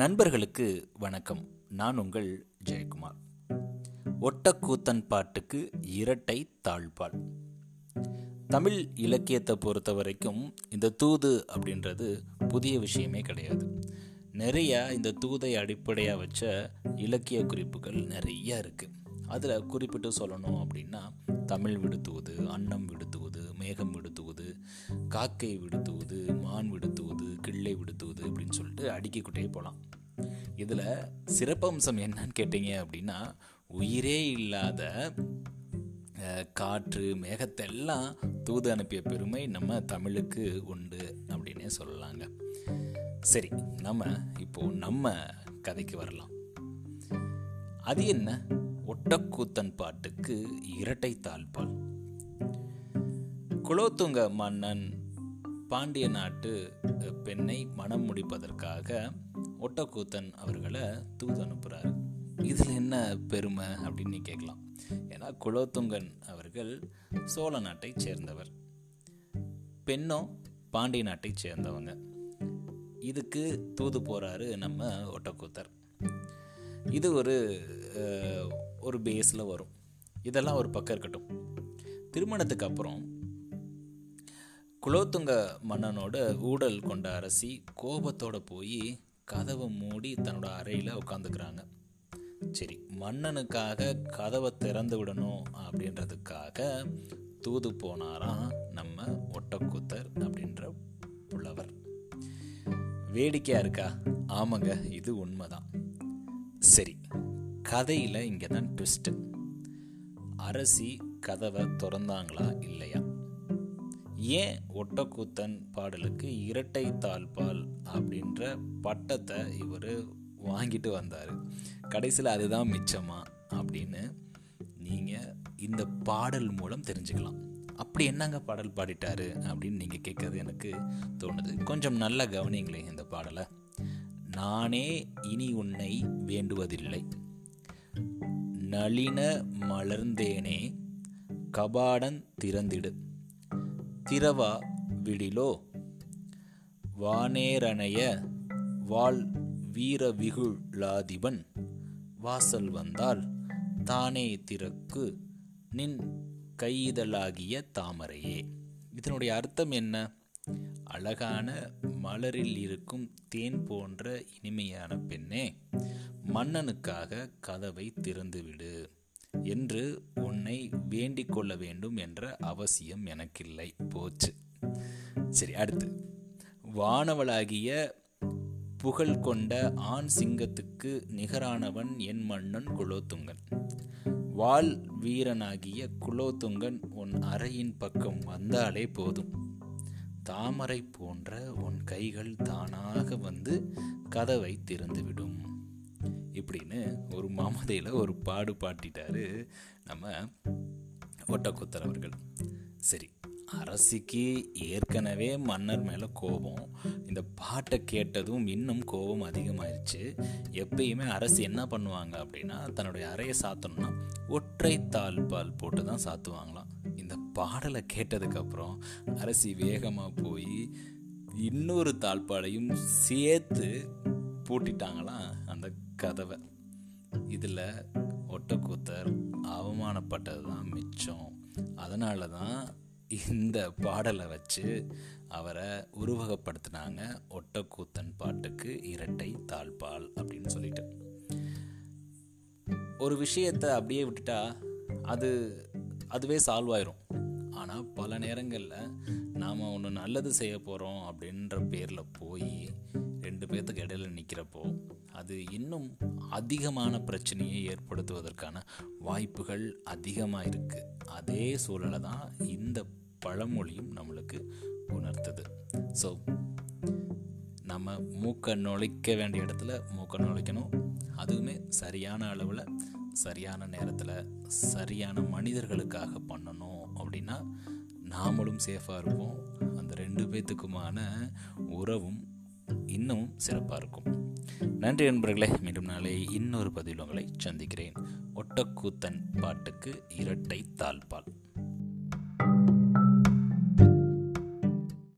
நண்பர்களுக்கு வணக்கம். நான் உங்கள் ஜெயக்குமார். ஒட்டக்கூத்தன் பாட்டுக்கு இரட்டை தாழ்பால். தமிழ் இலக்கியத்தை பொறுத்த வரைக்கும் இந்த தூது அப்படின்றது புதிய விஷயமே கிடையாது. நிறையா இந்த தூதை அடிப்படையாக வச்ச இலக்கிய குறிப்புகள் நிறைய இருக்குது அதில் குறிப்பிட்டு சொல்லணும் அப்படின்னா தமிழ் விடுத்துவது அன்னம் விடுத்துவது மேகம் விடுத்துவது காக்கை விடுத்துவது மான் விடுத்துவது கிள்ளை விடுத்துவது அப்படின்னு சொல்லிட்டு அடுக்கிக்கிட்டே போகலாம் இதில் சிறப்பம்சம் என்னன்னு கேட்டீங்க அப்படின்னா உயிரே இல்லாத காற்று மேகத்தெல்லாம் தூது அனுப்பிய பெருமை நம்ம தமிழுக்கு உண்டு அப்படின்னே சொல்லலாங்க. சரி நம்ம இப்போ நம்ம கதைக்கு வரலாம். அது என்ன? ஒட்டக்கூத்தன் பாட்டுக்கு இரட்டை தாழ்பால் குலோத்துங்க மன்னன் பாண்டிய நாட்டு பெண்ணை மனம் முடிப்பதற்காக ஒட்டக்கூத்தன் அவர்களை தூது அனுப்புகிறாரு இதில் என்ன பெருமை அப்படின்னு கேட்கலாம். ஏன்னா குலோத்துங்கன் அவர்கள் சோழ நாட்டை சேர்ந்தவர். பெண்ணும் பாண்டிய நாட்டை சேர்ந்தவங்க. இதுக்கு தூது போகிறாரு நம்ம ஒட்டக்கூத்தர். இது ஒரு ஒரு பேஸில் வரும். இதெல்லாம் ஒரு பக்கம் இருக்கட்டும். திருமணத்துக்கு அப்புறம் குலோத்துங்க மன்னனோட ஊடல் கொண்ட அரசி கோபத்தோட போய் கதவை மூடி தன்னோட அறையில் உட்காந்துக்கிறாங்க சரி மன்னனுக்காக கதவை திறந்து விடணும் அப்படின்றதுக்காக தூது போனாராம் நம்ம ஒட்டக்கூத்தர் அப்படின்ற புலவர். வேடிக்கையாக இருக்கா? ஆமாங்க இது உண்மைதான். கதையில் இங்கே தான் ட்விஸ்ட்டு அரசி கதவை திறந்தாங்களா இல்லையா? ஏன் ஒட்டக்கூத்தன் பாடலுக்கு இரட்டை தாழ்பால் அப்படின்ற பட்டத்தை இவர் வாங்கிட்டு வந்தார்? கடைசியில் அதுதான் மிச்சமா அப்படின்னு நீங்கள் இந்த பாடல் மூலம் தெரிஞ்சுக்கலாம். அப்படி என்னங்க பாடல் பாடிட்டாரு அப்படின்னு நீங்கள் கேட்கறது எனக்கு தோணுது. கொஞ்சம் நல்ல கவனிங்களேன் இந்த பாடலை. நானே இனி உன்னை வேண்டுவதில்லை. நளின மலர்ந்தேனே கபாடன் திறந்திடு. திரவா விடிலோ வானேரணைய வாழ் வீர விகுளாதிபன் வாசல் வந்தால் தானே திறக்கு நின் கைதலாகிய தாமரையே. இதனுடைய அர்த்தம் என்ன? அழகான மலரில் இருக்கும் தேன் போன்ற இனிமையான பெண்ணே மன்னனுக்காக கதவை திறந்துவிடு என்று உன்னை வேண்டிக் கொள்ள வேண்டும் என்ற அவசியம் எனக்கில்லை. போச்சு. சரி அடுத்து. வானவளாகிய புகழ் கொண்ட ஆண் சிங்கத்துக்கு நிகரானவன் என் மன்னன் குலோத்துங்கன். வால் வீரனாகிய குலோத்துங்கன் உன் அறையின் பக்கம் வந்தாலே போதும். தாமரை போன்ற உன் கைகள் தானாக வந்து கதவை திறந்துவிடும். இப்படின்னு ஒரு மாமதையில் ஒரு பாடு பாட்டிட்டாரு நம்ம ஒட்டக்குத்தர் அவர்கள். சரி அரசிக்கு ஏற்கனவே மன்னர் மேலே கோபம். இந்த பாட்டை கேட்டதும் இன்னும் கோபம் அதிகமாயிருச்சு. எப்பயுமே அரசு என்ன பண்ணுவாங்க அப்படின்னா தன்னுடைய அறையை சாத்தணும்னா ஒற்றை தாழ்பால் போட்டு தான் சாத்துவாங்களாம். இந்த பாடலை கேட்டதுக்கப்புறம் அரசி வேகமாக போய் இன்னொரு தாழ்பாலையும் சேர்த்து பூட்டிட்டாங்களாம் அந்த கதவை. இதில் ஒட்டக்கூத்தர் அவமானப்பட்டது தான் மிச்சம். அதனால தான் இந்த பாடலை வச்சு அவரை உருவகப்படுத்தினாங்க ஒட்டக்கூத்தன் பாட்டுக்கு இரட்டை தாழ்பால் அப்படின்னு சொல்லிட்டு. ஒரு விஷயத்தை அப்படியே விட்டுட்டா அது அதுவே சால்வ் ஆயிரும். ஆனால் பல நேரங்களில் நாம் ஒன்று நல்லது செய்ய போகிறோம் அப்படின்ற பேரில் போய் ரெண்டு பேர்த்துக்கு இடையில நிற்கிறப்போ அது இன்னும் அதிகமான பிரச்சனையை ஏற்படுத்துவதற்கான வாய்ப்புகள் அதிகமாக இருக்குது அதே சூழலை தான் இந்த பழமொழியும் நம்மளுக்கு உணர்த்துது. ஸோ நம்ம மூக்கை நுழைக்க வேண்டிய இடத்துல மூக்கை நுழைக்கணும். அதுவுமே சரியான அளவில் சரியான நேரத்தில் சரியான மனிதர்களுக்காக பண்ணணும். நாமளும் சேஃபாக இருப்போம். அந்த ரெண்டு பேத்துக்குமான உறவும் இன்னும் சிறப்பாக இருக்கும். நன்றி நண்பர்களே மீண்டும் நாளை இன்னொரு பதிவில் உங்களை சந்திக்கிறேன். ஒட்டக்கூத்தன் பாட்டுக்கு இரட்டை தாழ்பால்.